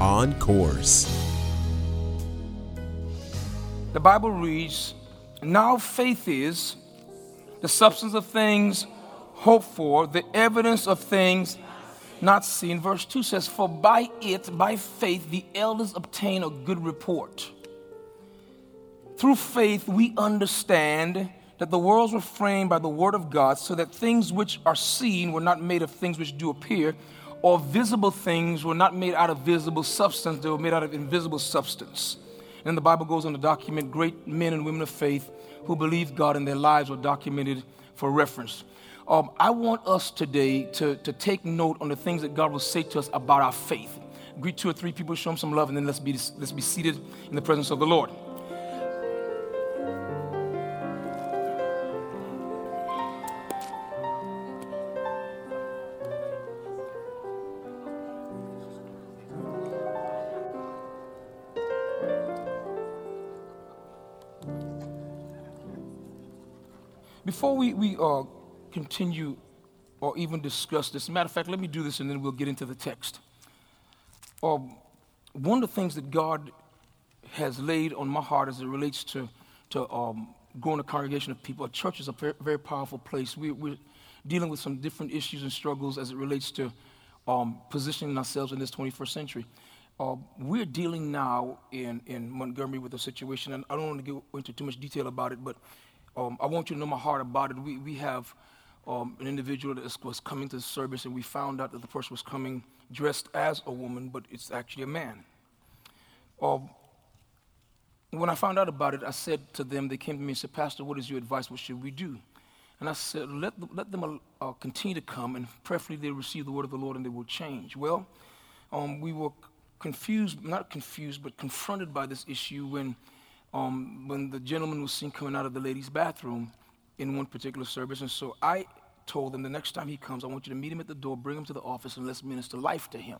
on course. The Bible reads, Now faith is the substance of things hoped for, the evidence of things not seen. Verse 2 says, For by it, by faith, the elders obtain a good report. Through faith, we understand that the worlds were framed by the word of God, so that things which are seen were not made of things which do appear, or visible things were not made out of visible substance, they were made out of invisible substance. And the Bible goes on to document great men and women of faith who believed God and their lives were documented for reference. Um, I want us today to, to take note on the things that God will say to us about our faith. Greet two or three people, show them some love, and then let's be, let's be seated in the presence of the Lord. Before we, we uh, continue or even discuss this, matter of fact, let me do this and then we'll get into the text. Um, one of the things that God has laid on my heart as it relates to, to um, growing a congregation of people, a church is a very, powerful place. We, we're dealing with some different issues and struggles as it relates to um, positioning ourselves in this 21st century. Uh, we're dealing now in, in Montgomery with a situation, and I don't want to go into too much detail about it, but um, I want you to know my heart about it. We, we have um, an individual that was coming to the service, and we found out that the person was coming dressed as a woman, but it's actually a man. Um, when I found out about it, I said to them, they came to me and said, Pastor, what is your advice? What should we do? And I said, let, let them uh, continue to come, and preferably they receive the word of the Lord and they will change. Well, um, we were confused, not confused, but confronted by this issue when um, when the gentleman was seen coming out of the ladies' bathroom in one particular service. And so I told them the next time he comes, I want you to meet him at the door, bring him to the office, and let's minister life to him.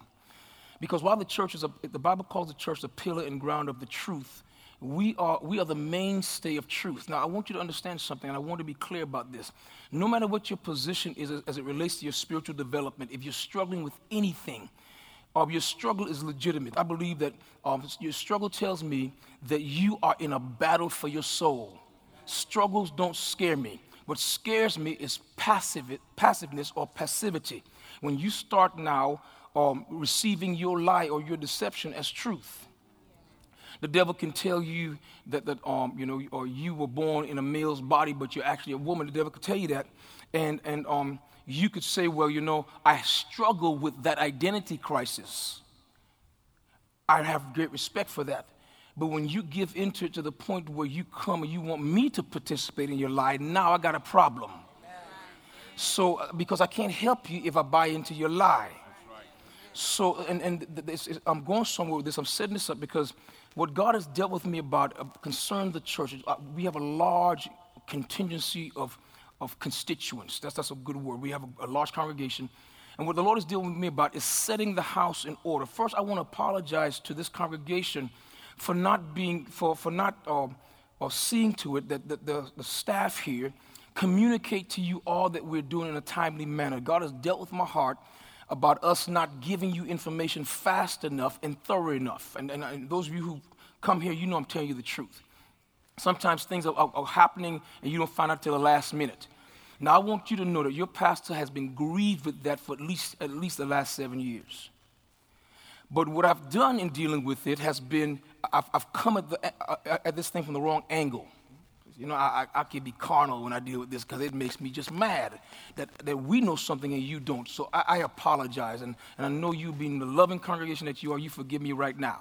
Because while the church is, a, the Bible calls the church the pillar and ground of the truth, we are, we are the mainstay of truth. Now, I want you to understand something, and I want to be clear about this. No matter what your position is as it relates to your spiritual development, if you're struggling with anything, um, your struggle is legitimate. I believe that um, your struggle tells me that you are in a battle for your soul. Struggles don't scare me. What scares me is passive, passiveness or passivity. When you start now um, receiving your lie or your deception as truth. The devil can tell you that, that um, you know, or you were born in a male's body, but you're actually a woman. The devil can tell you that. And, and um, you could say, well, you know, I struggle with that identity crisis. I have great respect for that. But when you give into it to the point where you come and you want me to participate in your lie, now I got a problem. So, uh, because I can't help you if I buy into your lie. So, and, and this is, I'm going somewhere with this. I'm setting this up because what God has dealt with me about uh, concern the church. Uh, we have a large contingency of of constituents. That's, that's a good word. We have a, a large congregation. And what the Lord is dealing with me about is setting the house in order. First, I want to apologize to this congregation for not being, for, for not uh, or seeing to it that the, the, the staff here communicate to you all that we're doing in a timely manner. God has dealt with my heart about us not giving you information fast enough and thorough enough. And, and, and those of you who come here, you know I'm telling you the truth. Sometimes things are, are, are happening and you don't find out till the last minute. Now, I want you to know that your pastor has been grieved with that for at least, at least the last seven years. But what I've done in dealing with it has been, I've, I've come at, the, at, this thing from the wrong angle. You know, I, I, can be carnal when I deal with this because it makes me just mad that, that we know something and you don't. So I, I apologize. And, and I know you, being the loving congregation that you are, you forgive me right now.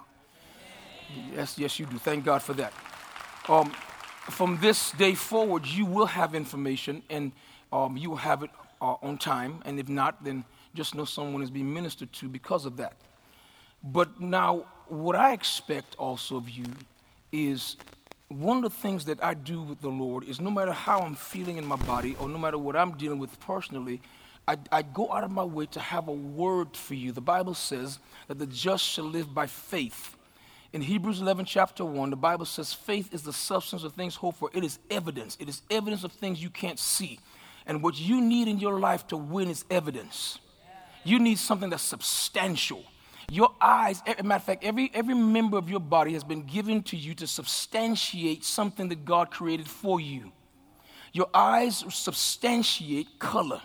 Yes, yes, you do. Thank God for that. Um, from this day forward, you will have information, and um, you will have it uh, on time, and if not, then just know someone is being ministered to because of that. But now, what I expect also of you is one of the things that I do with the Lord is no matter how I'm feeling in my body or no matter what I'm dealing with personally, I, I, go out of my way to have a word for you. The Bible says that the just shall live by faith. In Hebrews 11, chapter 1, the Bible says, Faith is the substance of things hoped for. It is evidence. It is evidence of things you can't see. And what you need in your life to win is evidence. You need something that's substantial. Your eyes, matter of fact, every, every member of your body has been given to you to substantiate something that God created for you. Your eyes substantiate color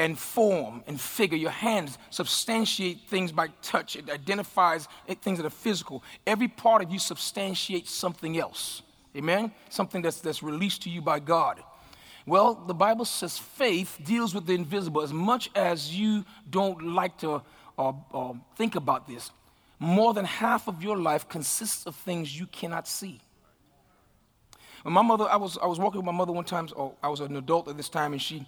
and form and figure. Your hands substantiate things by touch. It identifies things that are physical. Every part of you substantiates something else. Amen? Something that's, that's released to you by God. Well, the Bible says faith deals with the invisible. As much as you don't like to uh, uh, think about this, more than half of your life consists of things you cannot see. When my mother, I was, I was walking with my mother one time, I was an adult at this time, and she,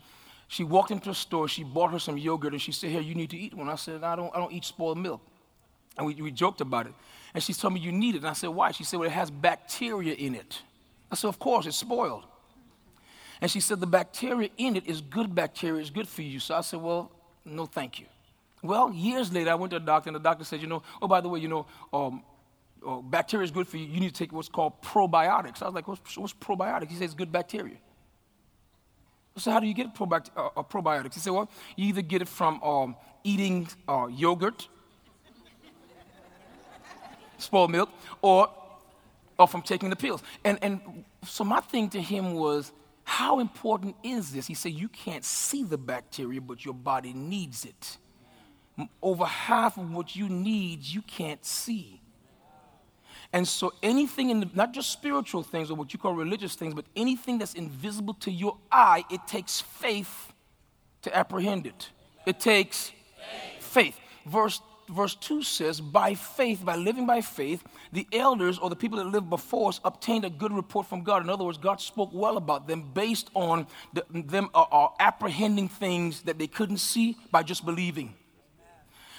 she walked into a store, she bought her some yogurt, and she said, Here, you need to eat one. I said, I don't, I don't eat spoiled milk. And we, we joked about it. And she told me, You need it. And I said, Why? She said, Well, it has bacteria in it. I said, Of course, it's spoiled. And she said, The bacteria in it is good bacteria, it's good for you. So I said, Well, no, thank you. Well, years later, I went to a doctor, and the doctor said, You know, oh, by the way, you know, um, oh, bacteria is good for you. You need to take what's called probiotics. I was like, What's, what's probiotics? He says, Good bacteria. So, how do you get uh, probiotics? He said, Well, you either get it from um, eating uh, yogurt, spoiled milk, or, or from taking the pills. And, and so, my thing to him was, how important is this? He said, You can't see the bacteria, but your body needs it. Over half of what you need, you can't see. And so, anything in the, not just spiritual things or what you call religious things, but anything that's invisible to your eye, it takes faith to apprehend it. It takes faith. Verse verse 2 says, By faith, by living by faith, the elders or the people that lived before us obtained a good report from God. In other words, God spoke well about them based on the, them uh, uh, apprehending things that they couldn't see by just believing.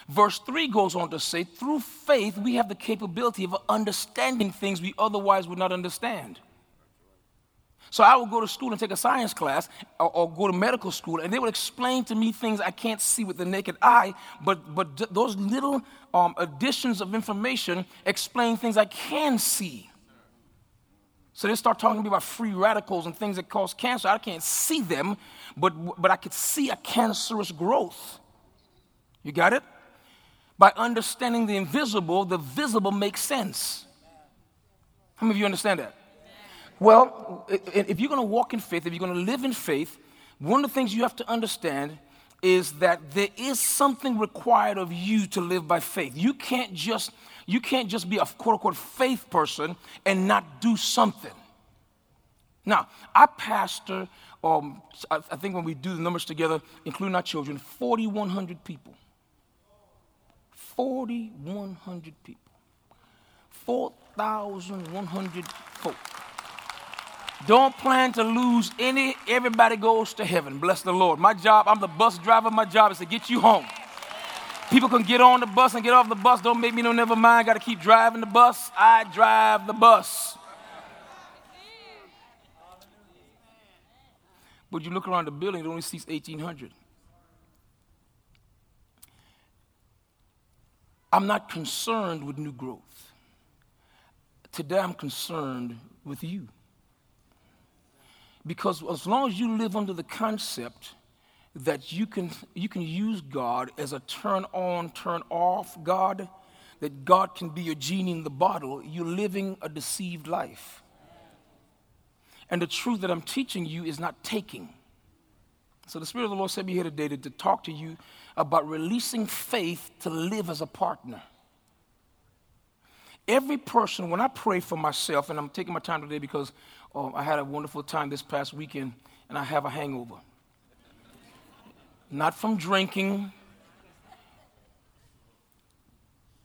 Verse 3 goes on to say, Through faith, we have the capability of understanding things we otherwise would not understand. So I would go to school and take a science class or, or, go to medical school, and they would explain to me things I can't see with the naked eye, but, but d- those little um, additions of information explain things I can see. So they start talking to me about free radicals and things that cause cancer. I can't see them, but, but I could see a cancerous growth. You got it? By understanding the invisible, the visible makes sense. How many of you understand that? Well, if you're going to walk in faith, if you're going to live in faith, one of the things you have to understand is that there is something required of you to live by faith. You can't just you can't just be a quote unquote faith person and not do something. Now, I pastor, um, I think when we do the numbers together, including our children, 4,100 people. 4,100 people. 4,100 folk. Don't plan to lose any. Everybody goes to heaven. Bless the Lord. My job, I'm the bus driver. My job is to get you home. People can get on the bus and get off the bus. Don't make me no never mind. Got to keep driving the bus. I drive the bus. But you look around the building, it only seats 1,800. I'm not concerned with new growth. Today, I'm concerned with you. Because as long as you live under the concept that you can, you can use God as a turn on, turn off God, that God can be your genie in the bottle, you're living a deceived life. And the truth that I'm teaching you is not taking. So the Spirit of the Lord sent me here today to, to talk to you about releasing faith to live as a partner. Every person, when I pray for myself, and I'm taking my time today because um, I had a wonderful time this past weekend and I have a hangover. Not from drinking,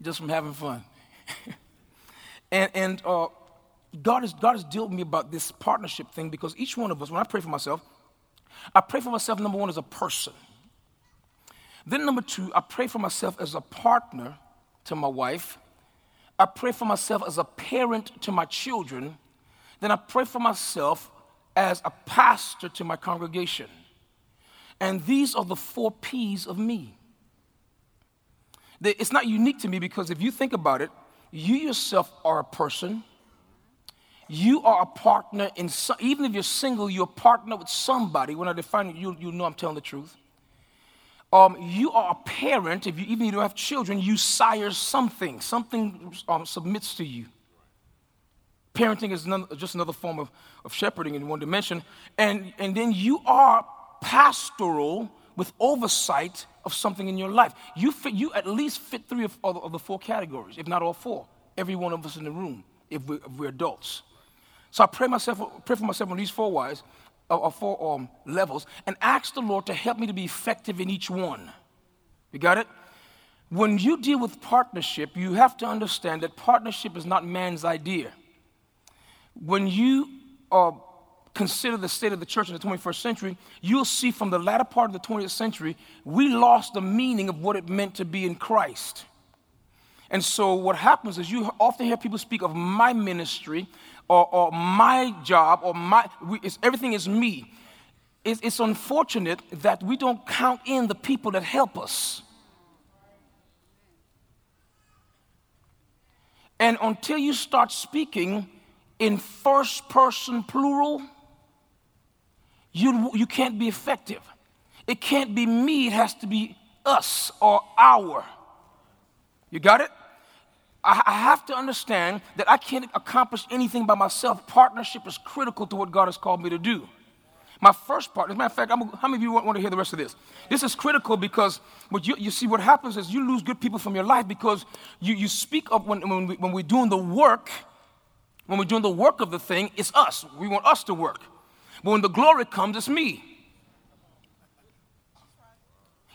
just from having fun. and and uh, God, has, God has dealt with me about this partnership thing because each one of us, when I pray for myself, I pray for myself, number one, as a person. Then, number two, I pray for myself as a partner to my wife. I pray for myself as a parent to my children. Then I pray for myself as a pastor to my congregation. And these are the four P's of me. It's not unique to me because if you think about it, you yourself are a person. You are a partner in some, even if you're single, you're a partner with somebody. When I define it, you, you know I'm telling the truth. Um, you are a parent. If you even if you don't have children, you sire something. Something um, submits to you. Parenting is none, just another form of, of shepherding in one dimension. And, and then you are pastoral with oversight of something in your life. You, fit, you at least fit three of, of, the four categories, if not all four. Every one of us in the room, if we're, if we're adults. So I pray, myself, pray for myself on these four wise, or, or four um, levels, and ask the Lord to help me to be effective in each one. You got it? When you deal with partnership, you have to understand that partnership is not man's idea when you uh, consider the state of the church in the 21st century, you'll see from the latter part of the 20th century, we lost the meaning of what it meant to be in Christ. And so, what happens is you often hear people speak of my ministry or, or my job or my, we, everything is me. It's, it's unfortunate that we don't count in the people that help us. And until you start speaking in first person plural, you, you can't be effective. It can't be me, it has to be us or our. You got it? I, have to understand that I can't accomplish anything by myself. Partnership is critical to what God has called me to do. My first part, as a matter of fact, I'm, how many of you want, want, to hear the rest of this? This is critical because what you, you see, what happens is you lose good people from your life because you, you speak up when, when, we, when we're doing the work when we're doing the work of the thing, it's us. We want us to work. But when the glory comes, it's me.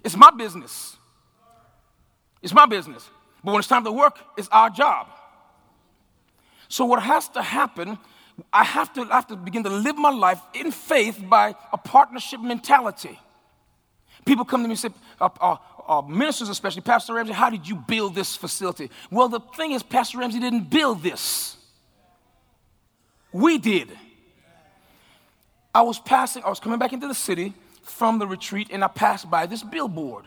It's my business. It's my business. But when it's time to work, it's our job. So, what has to happen, I have to, I have to begin to live my life in faith by a partnership mentality. People come to me and say, uh, uh, uh, ministers especially, Pastor Ramsey, how did you build this facility? Well, the thing is, Pastor Ramsey didn't build this. We did. I was passing, I was coming back into the city from the retreat, and I passed by this billboard.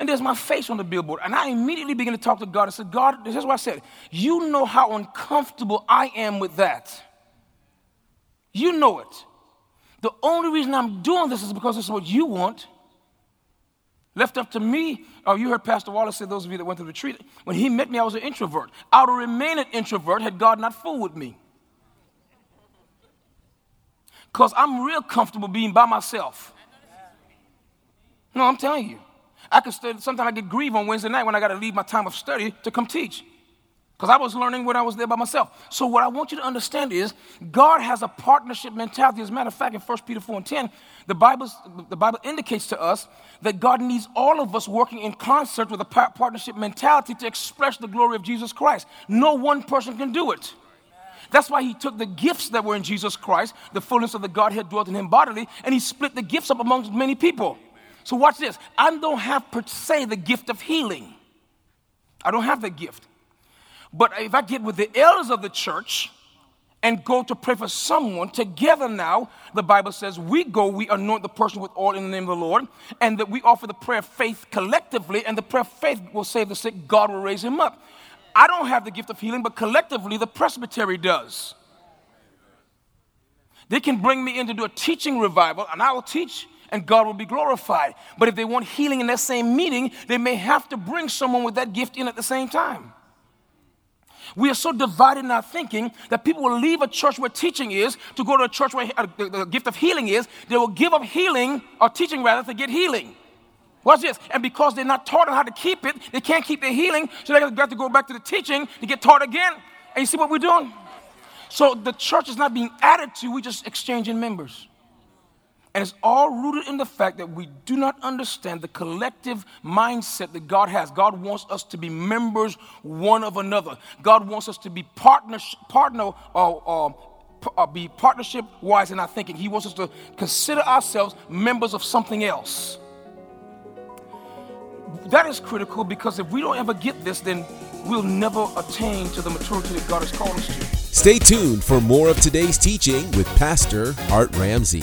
And there's my face on the billboard. And I immediately began to talk to God. I said, God, this is what I said. You know how uncomfortable I am with that. You know it. The only reason I'm doing this is because is what you want. Left up to me, oh, you heard Pastor Wallace say, those of you that went to the retreat, when he met me, I was an introvert. I would remain an introvert had God not fooled with me. Because I'm real comfortable being by myself. No, I'm telling you. I could study, sometimes I get grieved on Wednesday night when I got to leave my time of study to come teach. Because I was learning when I was there by myself. So, what I want you to understand is God has a partnership mentality. As a matter of fact, in 1 Peter 4 and 10, the, Bible's, the Bible indicates to us that God needs all of us working in concert with a partnership mentality to express the glory of Jesus Christ. No one person can do it. That's why he took the gifts that were in Jesus Christ, the fullness of the Godhead dwelt in him bodily, and he split the gifts up amongst many people. So watch this. I don't have per se the gift of healing. I don't have that gift. But if I get with the elders of the church and go to pray for someone together now, the Bible says we go, we anoint the person with oil in the name of the Lord, and that we offer the prayer of faith collectively, and the prayer of faith will save the sick, God will raise him up. I don't have the gift of healing, but collectively the presbytery does. They can bring me in to do a teaching revival, and I will teach, and God will be glorified. But if they want healing in that same meeting, they may have to bring someone with that gift in at the same time. We are so divided in our thinking that people will leave a church where teaching is to go to a church where uh, the, gift of healing is. They will give up healing, or teaching rather, to get healing. Watch this. And because they're not taught on how to keep it, they can't keep their healing, so they have to go back to the teaching to get taught again. And you see what we're doing? So the church is not being added to, we're just exchanging members. And it's all rooted in the fact that we do not understand the collective mindset that God has. God wants us to be members one of another. God wants us to be partners, partner, or, or, or be partnership wise in our thinking. He wants us to consider ourselves members of something else that is critical because if we don't ever get this, then we'll never attain to the maturity that God has called us to. Stay tuned for more of today's teaching with Pastor Hart Ramsey.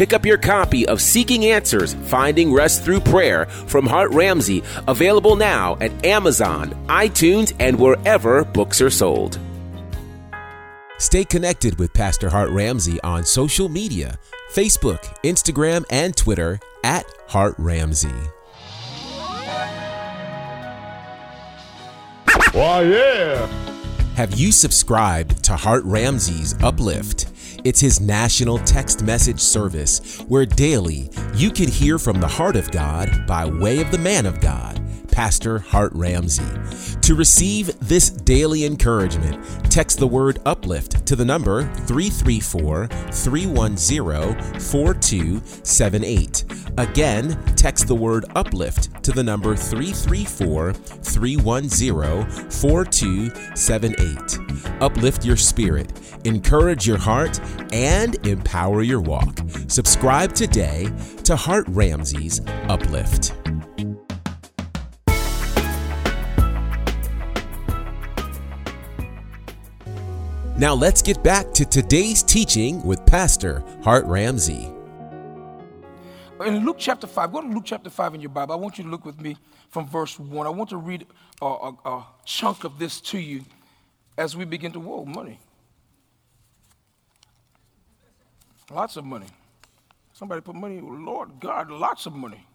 Pick up your copy of Seeking Answers Finding Rest Through Prayer from Hart Ramsey, available now at Amazon, iTunes, and wherever books are sold. Stay connected with Pastor Hart Ramsey on social media Facebook, Instagram, and Twitter at Hart Ramsey. Why, yeah. Have you subscribed to Hart Ramsey's Uplift? It's his national text message service where daily you can hear from the heart of God by way of the man of God, Pastor Hart Ramsey. To receive this daily encouragement, text the word uplift to the number 334 310 4278. Again, text the word uplift to the number 334 310 4278. Uplift your spirit, encourage your heart, and empower your walk. Subscribe today to Hart Ramsey's Uplift. Now let's get back to today's teaching with Pastor Hart Ramsey. In Luke chapter 5, go to Luke chapter 5 in your Bible. I want you to look with me from verse 1. I want to read a, a, a chunk of this to you as we begin to, whoa, money. Lots of money. Somebody put money, Lord God, lots of money.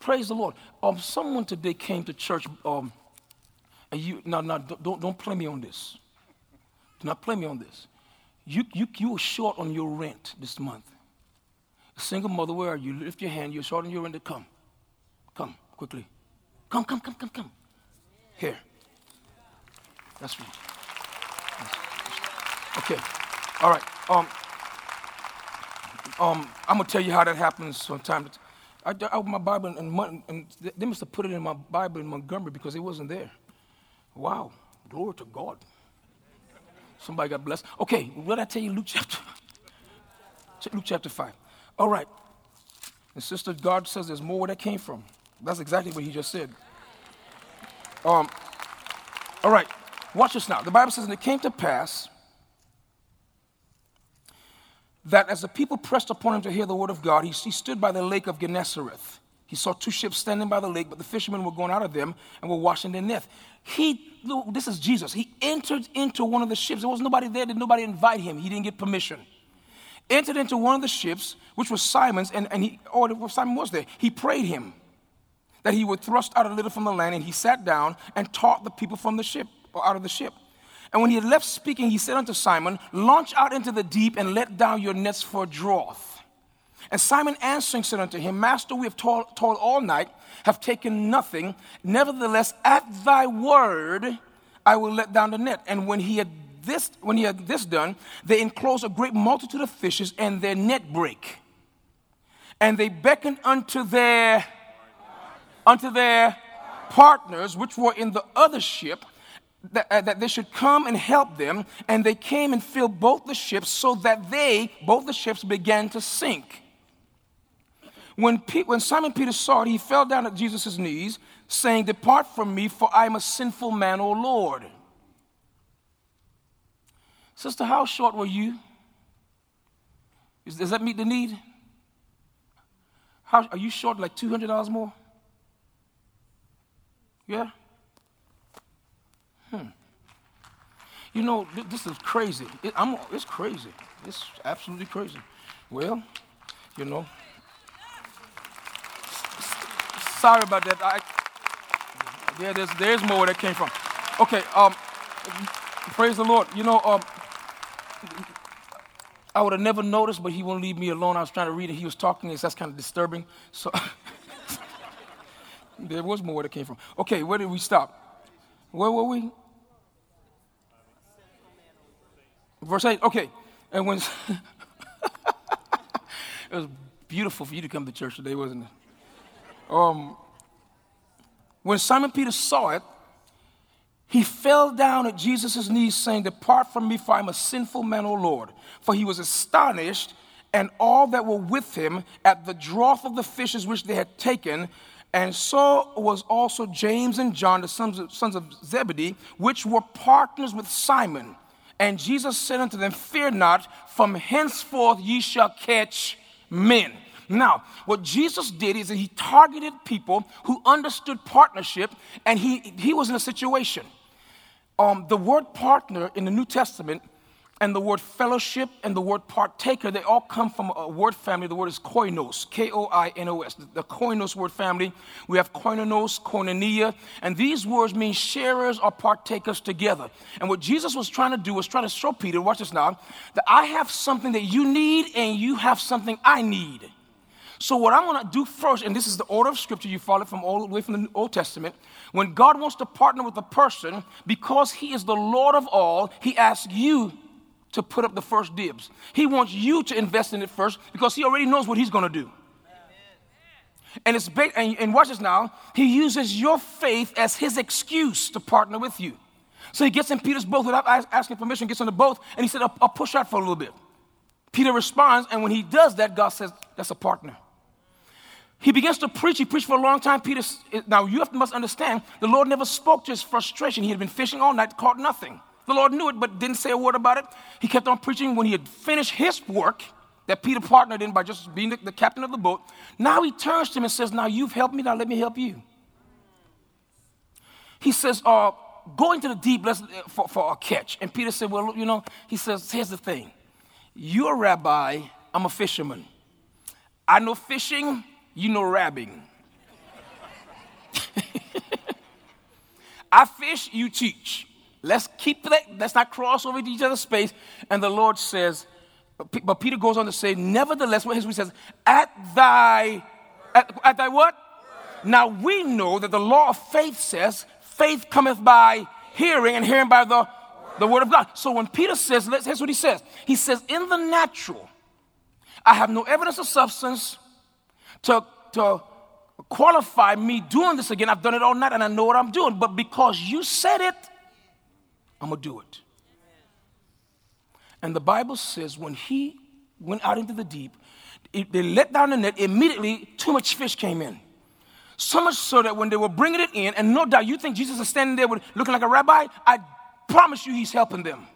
Praise the Lord. Um, someone today came to church, um, and you, now, now, don't, don't play me on this. Do not play me on this. You, you, you were short on your rent this month. A single mother, where are you? Lift your hand. You're short on your rent. Come. Come, quickly. Come, come, come, come, come. Here. That's right. Okay. All right. Um, um, I'm gonna tell you how that happens sometime. I, I my Bible and, and they must have put it in my Bible in Montgomery because it wasn't there. Wow, glory to God. Somebody got blessed. Okay, what did I tell you? Luke chapter, Luke chapter five. All right, and sister, God says there's more where that came from. That's exactly what He just said. Um, all right, watch this now. The Bible says, and it came to pass that as the people pressed upon him to hear the word of God, he, he, stood by the lake of Gennesareth. He saw two ships standing by the lake, but the fishermen were going out of them and were washing their nets. He, this is Jesus. He entered into one of the ships. There was nobody there. Did nobody invite him? He didn't get permission. Entered into one of the ships, which was Simon's, and, and he, oh, Simon was there. He prayed him that he would thrust out a little from the land, and he sat down and taught the people from the ship, or out of the ship. And when he had left speaking, he said unto Simon, Launch out into the deep and let down your nets for a draught. And Simon answering said unto him, Master, we have toiled, all night, have taken nothing. Nevertheless, at thy word, I will let down the net. And when he had this, when he had this done, they enclosed a great multitude of fishes, and their net brake. And they beckoned unto their unto their partners, which were in the other ship, that, uh, that they should come and help them. And they came and filled both the ships so that they, both the ships, began to sink. When, Pe- when Simon Peter saw it, he fell down at Jesus' knees, saying, Depart from me, for I am a sinful man, O Lord. Sister, how short were you? Is, does that meet the need? How, are you short like $200 more? Yeah? Hmm. You know, this is crazy. It, it's crazy. It's absolutely crazy. Well, you know. Sorry about that. I, yeah, there's, there's more where that came from. Okay, um, praise the Lord. You know, um, I would have never noticed, but he won't leave me alone. I was trying to read it. He was talking, and that's kind of disturbing. So there was more where that came from. Okay, where did we stop? Where were we? Verse 8. Okay. And when it was beautiful for you to come to church today, wasn't it? Um, when Simon Peter saw it, he fell down at Jesus' knees, saying, Depart from me, for I'm a sinful man, O Lord. For he was astonished, and all that were with him, at the draught of the fishes which they had taken. And so was also James and John, the sons of, sons of Zebedee, which were partners with Simon. And Jesus said unto them, Fear not, from henceforth ye shall catch men. Now, what Jesus did is he targeted people who understood partnership, and he, he was in a situation. Um, the word partner in the New Testament and the word fellowship and the word partaker, they all come from a word family. The word is koinos, K O I N O S, the koinos word family. We have koinonos, koinonia, and these words mean sharers or partakers together. And what Jesus was trying to do was trying to show Peter, watch this now, that I have something that you need and you have something I need. So, what I'm going to do first, and this is the order of scripture, you follow it from all the way from the Old Testament. When God wants to partner with a person, because He is the Lord of all, He asks you to put up the first dibs. He wants you to invest in it first because he already knows what he's going to do. And it's ba- and, and watch this now. He uses your faith as his excuse to partner with you. So he gets in Peter's boat without asking permission, gets on the boat, and he said, I'll, I'll push out for a little bit. Peter responds, and when he does that, God says, That's a partner. He begins to preach. He preached for a long time. Peter, now you have to, must understand, the Lord never spoke to his frustration. He had been fishing all night, caught nothing. The Lord knew it, but didn't say a word about it. He kept on preaching when he had finished his work that Peter partnered in by just being the, the captain of the boat. Now he turns to him and says, Now you've helped me, now let me help you. He says, uh, Go into the deep let's, for, for a catch. And Peter said, Well, you know, he says, Here's the thing. You're a rabbi, I'm a fisherman. I know fishing, you know rabbing. I fish, you teach. Let's keep that, let's not cross over each other's space. And the Lord says, but Peter goes on to say, nevertheless, what he says, at thy, at, at thy what? Now we know that the law of faith says, faith cometh by hearing, and hearing by the, the word of God. So when Peter says, here's what he says. He says, in the natural, I have no evidence of substance to, to qualify me doing this again. I've done it all night and I know what I'm doing. But because you said it, I'm going to do it. And the Bible says when he went out into the deep, it, they let down the net, immediately too much fish came in. So much so that when they were bringing it in, and no doubt you think Jesus is standing there with, looking like a rabbi, I promise you he's helping them.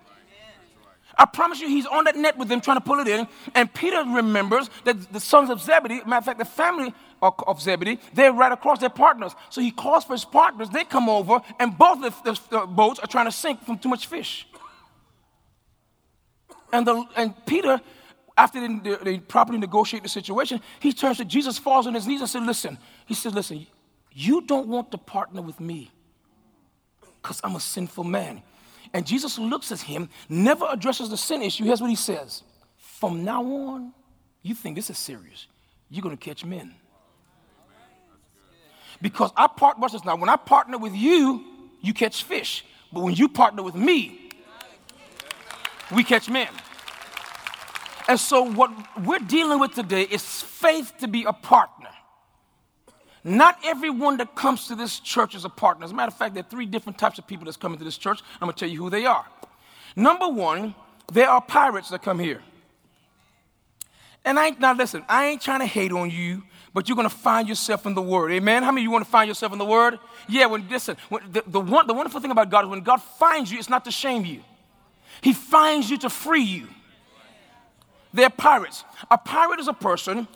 I promise you, he's on that net with them trying to pull it in. And Peter remembers that the sons of Zebedee, matter of fact, the family of Zebedee, they're right across their partners. So he calls for his partners. They come over, and both the, the, the boats are trying to sink from too much fish. And, the, and Peter, after they, they properly negotiate the situation, he turns to Jesus, falls on his knees, and says, Listen, he says, Listen, you don't want to partner with me because I'm a sinful man. And Jesus looks at him, never addresses the sin issue. Here's what he says From now on, you think this is serious. You're going to catch men. Because I part, watch this now, when I partner with you, you catch fish. But when you partner with me, we catch men. And so, what we're dealing with today is faith to be a partner. Not everyone that comes to this church is a partner. As a matter of fact, there are three different types of people that's coming to this church. I'm going to tell you who they are. Number one, there are pirates that come here. And I now listen, I ain't trying to hate on you, but you're to find yourself in the Word. Amen? How many of you want to find yourself in the Word? Yeah, when, listen, when, the, the, one, the wonderful thing about God is when God finds you, it's not to shame you, He finds you to free you. They're pirates. A pirate is a person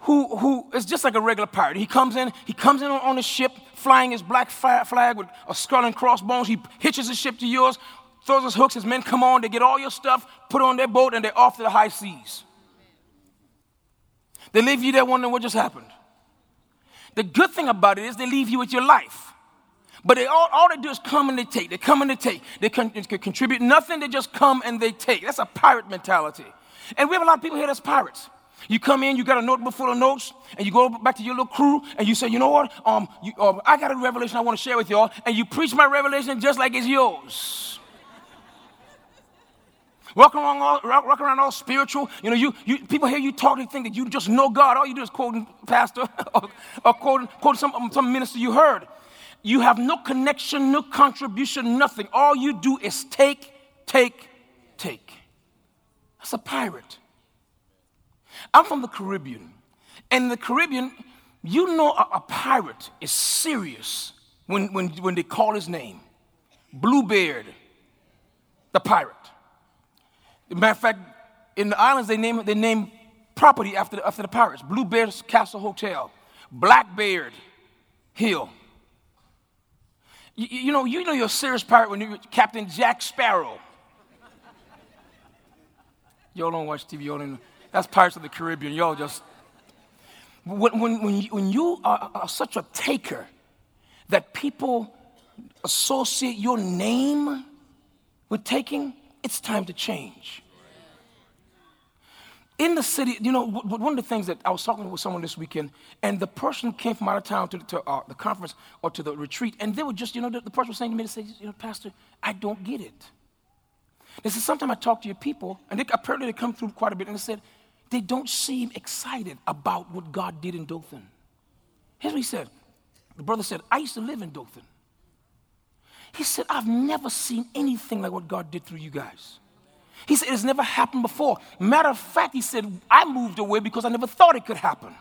who, who is just like a regular pirate. He comes in, he comes in on, a ship, flying his black flag with a skull and crossbones. He hitches his ship to yours, throws his hooks, his men come on, they get all your stuff, put on their boat, and they're off to the high seas. They leave you there wondering what just happened. The good thing about it is they leave you with your life. But they all, all they do is come and they take. They come and they take. They can contribute nothing. They just come and they take. That's a pirate mentality. And we have a lot of people here that's pirates. You come in, you got a notebook full of notes, and you go back to your little crew, and you say, you know what? Um, you, um, I got a revelation I want to share with y'all, and you preach my revelation just like it's yours. Walking around all, walking around all spiritual. You know, you, you people hear you talk, they think that you just know God. All you do is quoting pastor or, or quoting, quoting some, some minister you heard. You have no connection, no contribution, nothing. All you do is take, take, take. That's a pirate. I'm from the Caribbean. And in the Caribbean, you know a, a pirate is serious when, when, when they call his name. Bluebeard, the pirate. matter of fact, in the islands, they name, they name property after the, after the pirates. Bluebeard's Castle Hotel, Blackbeard Hill. You, you, know, you know you're a serious pirate when you're Captain Jack Sparrow. Y'all don't watch TV, y'all don't know. That's Pirates of the Caribbean. Y'all just. When, when, when, you, when you are, such a taker that people associate your name with taking, it's time to change. In the city, you know, one of the things that I was talking with someone this weekend, and the person came from out of town to, to uh, the conference or to the retreat, and they were just, you know, the, the person was saying to me, they said, you know, Pastor, I don't get it. They said, sometimes I talk to your people, and they, apparently they come through quite a bit, and they said, they don't seem excited about what God did in Dothan. Here's what he said. The brother said, I used to live in Dothan. He said, I've never seen anything like what God did through you guys. He said, it's never happened before. Matter of fact, he said, I moved away because I never thought it could happen.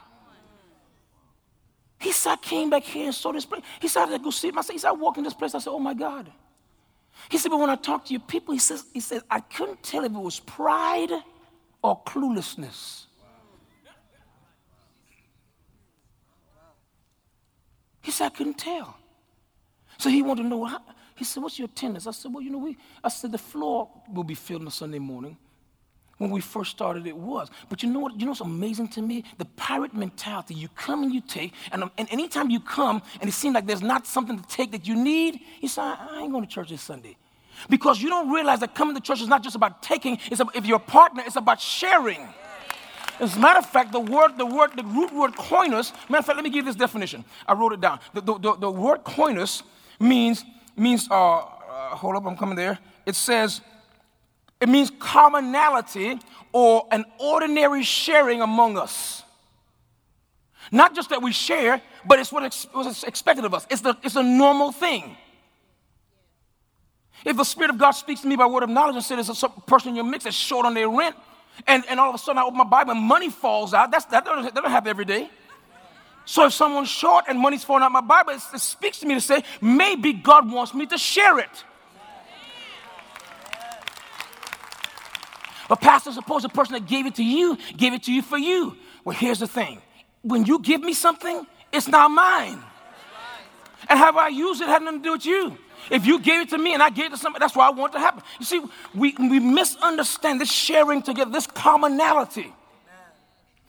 He said, I came back here and saw this place. He said, I had to go see it myself. He said, I walked in this place. I said, oh my God. He said, but when I talk to your people, he says, he said, I couldn't tell if it was pride or cluelessness. He said, I couldn't tell. So he wanted to know, how, he said, what's your attendance? I said, well, you know, we, I said, the floor will be filled on Sunday morning. When we first started, it was. But you know what? You know what's amazing to me? The pirate mentality. You come and you take, and, um, and anytime you come and it seems like there's not something to take that you need, you say, I ain't going to church this Sunday. Because you don't realize that coming to church is not just about taking, it's about, if you're a partner, it's about sharing. As a matter of fact, the word, the word, the root word koinos, matter of fact, let me give this definition. I wrote it down. The, the, the, the word koinos means, means uh, uh, hold up, I'm coming there. It says, it means commonality or an ordinary sharing among us. Not just that we share, but it's what is expected of us. It's, the, it's a normal thing. If the Spirit of God speaks to me by word of knowledge and says there's a person in your mix that's short on their rent, and, and all of a sudden I open my Bible and money falls out, that's, that, doesn't, that doesn't happen every day. So if someone's short and money's falling out my Bible, it, it speaks to me to say, maybe God wants me to share it. But pastor, suppose the person that gave it to you gave it to you for you. Well, here's the thing. When you give me something, it's not mine. And how I use it had nothing to do with you. If you gave it to me and I gave it to somebody, that's what I want it to happen. You see, we, we misunderstand this sharing together, this commonality.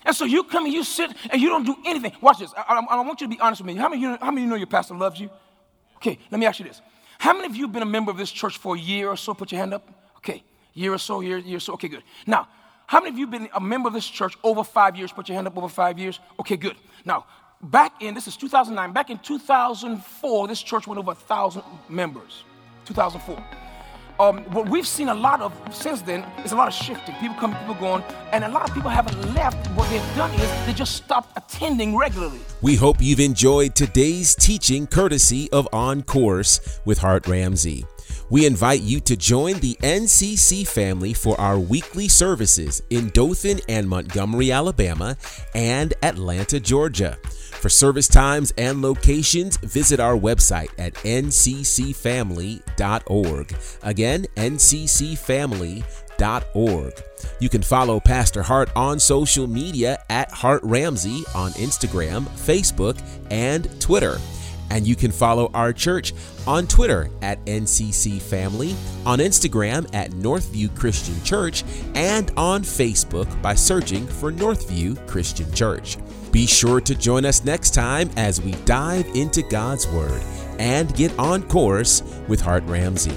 And so you come and you sit and you don't do anything. Watch this. I, I, I want you to be honest with me. How many, you, how many of you know your pastor loves you? Okay, let me ask you this. How many of you have been a member of this church for a year or so? Put your hand up. Okay, year or so, year, year or so. Okay, good. Now, how many of you have been a member of this church over five years? Put your hand up over five years. Okay, good. Now, back in, this is 2009, back in 2004, this church went over a thousand members. 2004. Um, what we've seen a lot of since then is a lot of shifting. People coming, people going, and a lot of people haven't left. What they've done is they just stopped attending regularly. We hope you've enjoyed today's teaching courtesy of On Course with Hart Ramsey. We invite you to join the NCC family for our weekly services in Dothan and Montgomery, Alabama, and Atlanta, Georgia. For service times and locations, visit our website at nccfamily.org. Again, nccfamily.org. You can follow Pastor Hart on social media at Hart Ramsey on Instagram, Facebook, and Twitter. And you can follow our church on Twitter at NCC Family, on Instagram at Northview Christian Church, and on Facebook by searching for Northview Christian Church. Be sure to join us next time as we dive into God's Word and get on course with Hart Ramsey.